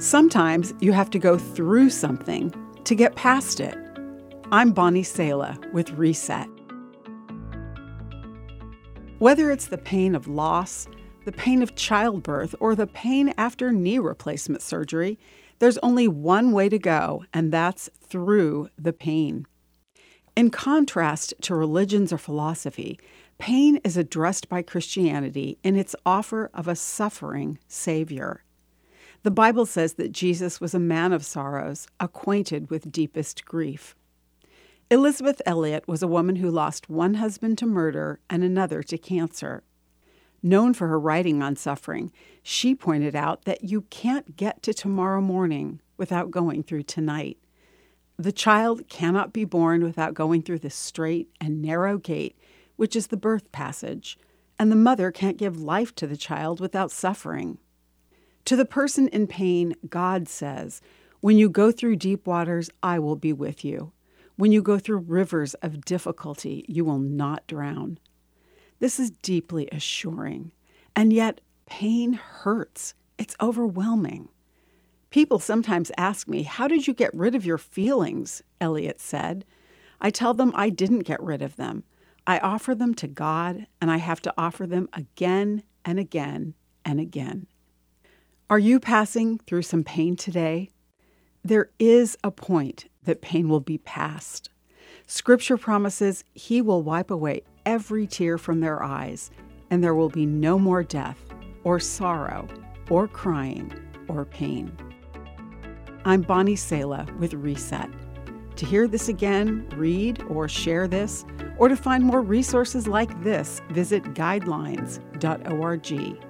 Sometimes you have to go through something to get past it. I'm Bonnie Sala with Reset. Whether it's the pain of loss, the pain of childbirth, or the pain after knee replacement surgery, there's only one way to go, and that's through the pain. In contrast to religions or philosophy, pain is addressed by Christianity in its offer of a suffering Savior. The Bible says that Jesus was a man of sorrows, acquainted with deepest grief. Elisabeth Elliot was a woman who lost one husband to murder and another to cancer. Known for her writing on suffering, she pointed out that you can't get to tomorrow morning without going through tonight. The child cannot be born without going through the straight and narrow gate, which is the birth passage, and the mother can't give life to the child without suffering. To the person in pain, God says, When you go through deep waters, I will be with you. When you go through rivers of difficulty, you will not drown. This is deeply assuring. And yet, pain hurts. It's overwhelming. People sometimes ask me, How did you get rid of your feelings? Elliot said. I tell them I didn't get rid of them. I offer them to God, and I have to offer them again and again and again. Are you passing through some pain today? There is a point that pain will be past. Scripture promises He will wipe away every tear from their eyes, and there will be no more death, or sorrow, or crying, or pain. I'm Bonnie Sala with Reset. To hear this again, read or share this, or to find more resources like this, visit guidelines.org.